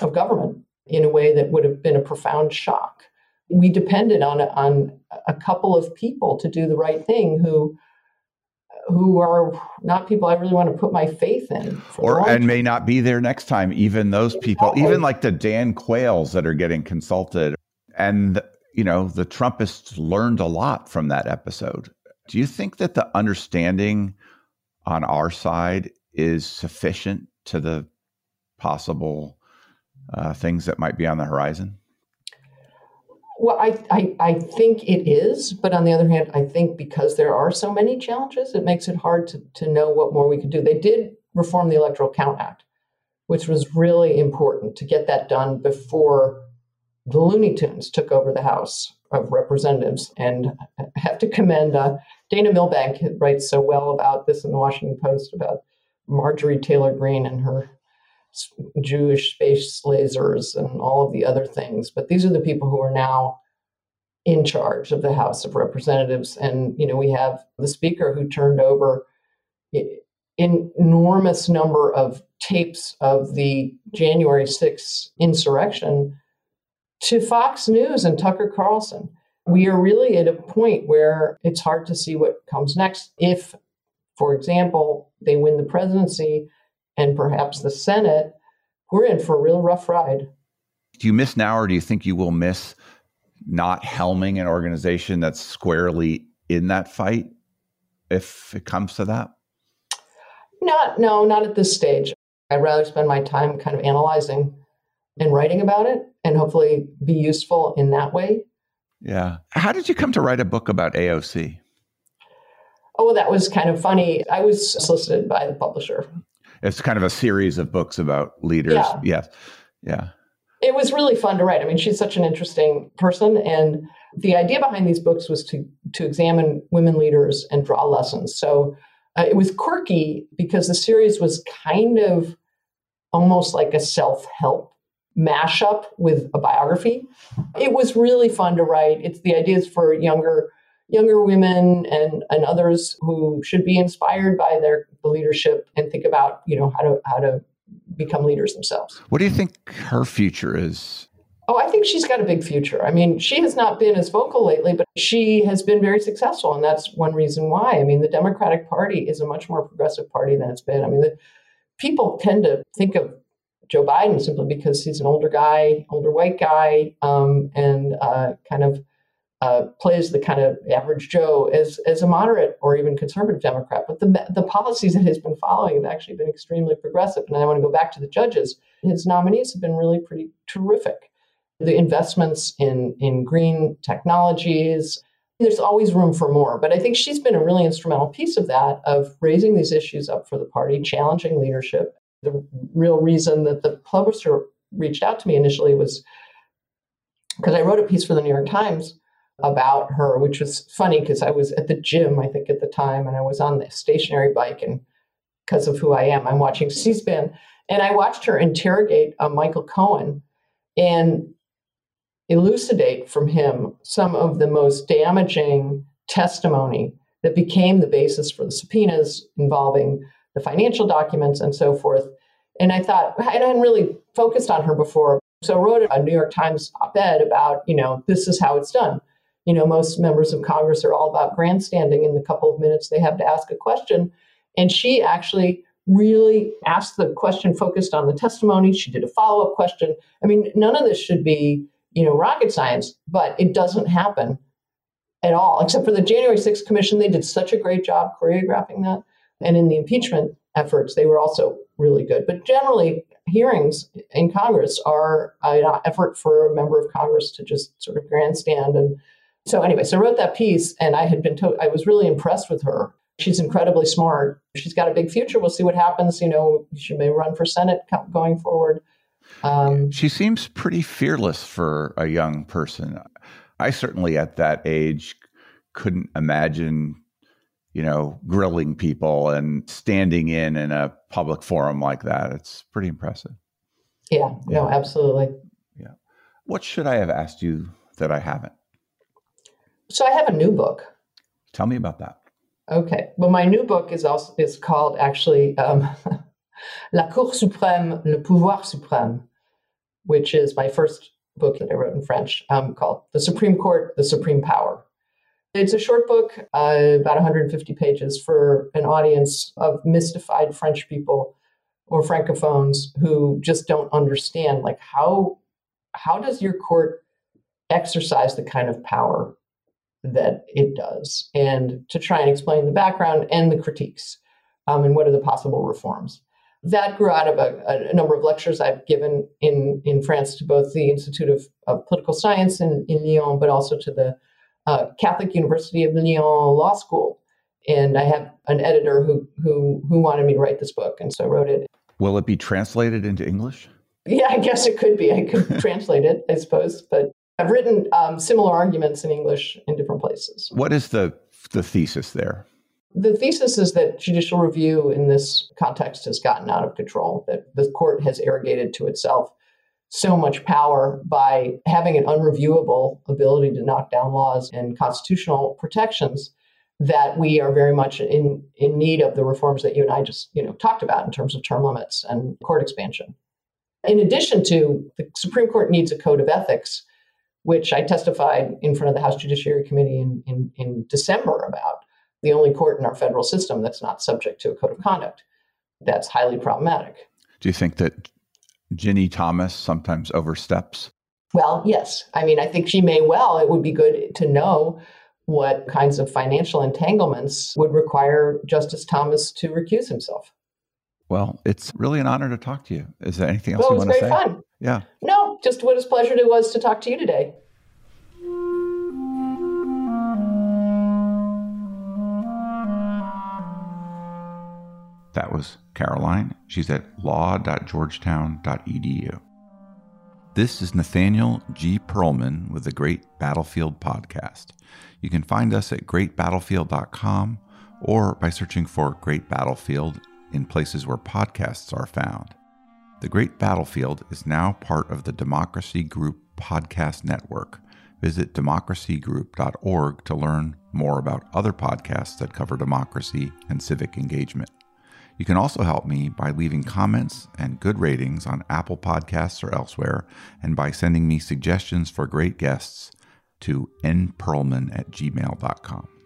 of government in a way that would have been a profound shock. We depended on a, on a couple of people to do the right thing who who are not people I really want to put my faith in. Or and may not be there next time. Even those people, even like the Dan Quayles that are getting consulted, and you know the Trumpists learned a lot from that episode. Do you think that the understanding on our side is sufficient to the possible uh, things that might be on the horizon? Well, I, I, I, think it is. But on the other hand, I think because there are so many challenges, it makes it hard to, to know what more we could do. They did reform the Electoral Count Act, which was really important to get that done before the Looney Tunes took over the House of Representatives. And I have to commend uh, Dana Milbank, writes so well about this in the Washington Post about Marjorie Taylor Greene and her Jewish space lasers and all of the other things. But these are the people who are now in charge of the House of Representatives. And, you know, we have the speaker who turned over enormous number of tapes of the January 6th insurrection to Fox News and Tucker Carlson. We are really at a point where it's hard to see what comes next if for example, they win the presidency and perhaps the Senate, we're in for a real rough ride. Do you miss now, or do you think you will miss not helming an organization that's squarely in that fight if it comes to that? Not, no, not at this stage. I'd rather spend my time kind of analyzing and writing about it and hopefully be useful in that way. Yeah. How did you come to write a book about AOC? Oh, that was kind of funny. I was solicited by the publisher. It's kind of a series of books about leaders. Yeah. Yes. Yeah. It was really fun to write. I mean, she's such an interesting person. And the idea behind these books was to, to examine women leaders and draw lessons. So uh, it was quirky because the series was kind of almost like a self help mashup with a biography. It was really fun to write. It's the ideas for younger younger women and, and others who should be inspired by their the leadership and think about you know how to how to become leaders themselves. What do you think her future is? Oh, I think she's got a big future. I mean, she has not been as vocal lately, but she has been very successful. And that's one reason why. I mean, the Democratic Party is a much more progressive party than it's been. I mean, the, people tend to think of Joe Biden simply because he's an older guy, older white guy, um, and uh, kind of uh, plays the kind of average Joe as as a moderate or even conservative Democrat. But the the policies that he's been following have actually been extremely progressive. And I want to go back to the judges. His nominees have been really pretty terrific. The investments in in green technologies. There's always room for more, but I think she's been a really instrumental piece of that, of raising these issues up for the party, challenging leadership. The real reason that the publisher reached out to me initially was because I wrote a piece for the New York Times about her, which was funny because I was at the gym, I think, at the time, and I was on the stationary bike. And because of who I am, I'm watching C SPAN. And I watched her interrogate uh, Michael Cohen and elucidate from him some of the most damaging testimony that became the basis for the subpoenas involving the financial documents and so forth. And I thought, I hadn't really focused on her before. So I wrote a New York Times op ed about, you know, this is how it's done you know, most members of Congress are all about grandstanding in the couple of minutes they have to ask a question. And she actually really asked the question focused on the testimony. She did a follow up question. I mean, none of this should be, you know, rocket science, but it doesn't happen at all, except for the January 6th Commission. They did such a great job choreographing that. And in the impeachment efforts, they were also really good. But generally, hearings in Congress are an effort for a member of Congress to just sort of grandstand and so anyway, so I wrote that piece and I had been told I was really impressed with her. She's incredibly smart. She's got a big future. We'll see what happens. You know, she may run for Senate going forward. Um, she seems pretty fearless for a young person. I certainly at that age couldn't imagine, you know, grilling people and standing in in a public forum like that. It's pretty impressive. Yeah, yeah. no, absolutely. Yeah. What should I have asked you that I haven't? So I have a new book. Tell me about that. Okay. Well, my new book is also is called actually um, La Cour suprême, le pouvoir suprême, which is my first book that I wrote in French um, called The Supreme Court, the Supreme Power. It's a short book, uh, about 150 pages, for an audience of mystified French people or francophones who just don't understand, like how how does your court exercise the kind of power that it does, and to try and explain the background and the critiques um, and what are the possible reforms. That grew out of a, a, number of lectures I've given in, in France to both the Institute of, of Political Science in, in Lyon, but also to the uh, Catholic University of Lyon Law School. And I have an editor who, who, who wanted me to write this book, and so I wrote it. Will it be translated into English? Yeah, I guess it could be. I could translate it, I suppose, but I've written um, similar arguments in English in different places. What is the the thesis there? The thesis is that judicial review in this context has gotten out of control, that the court has arrogated to itself so much power by having an unreviewable ability to knock down laws and constitutional protections that we are very much in, in need of the reforms that you and I just you know talked about in terms of term limits and court expansion. In addition to the Supreme Court needs a code of ethics which I testified in front of the House Judiciary Committee in, in, in December about, the only court in our federal system that's not subject to a code of conduct. That's highly problematic. Do you think that Ginni Thomas sometimes oversteps? Well, yes. I mean, I think she may well. It would be good to know what kinds of financial entanglements would require Justice Thomas to recuse himself. Well, it's really an honor to talk to you. Is there anything else well, you want to say? It was very fun. Yeah. No, just what a pleasure it was to talk to you today. That was Caroline. She's at law.georgetown.edu. This is Nathaniel G. Pearlman with the Great Battlefield Podcast. You can find us at greatbattlefield.com or by searching for Great Battlefield in places where podcasts are found. The Great Battlefield is now part of the Democracy Group podcast network. Visit democracygroup.org to learn more about other podcasts that cover democracy and civic engagement. You can also help me by leaving comments and good ratings on Apple Podcasts or elsewhere, and by sending me suggestions for great guests to nperlman at gmail.com.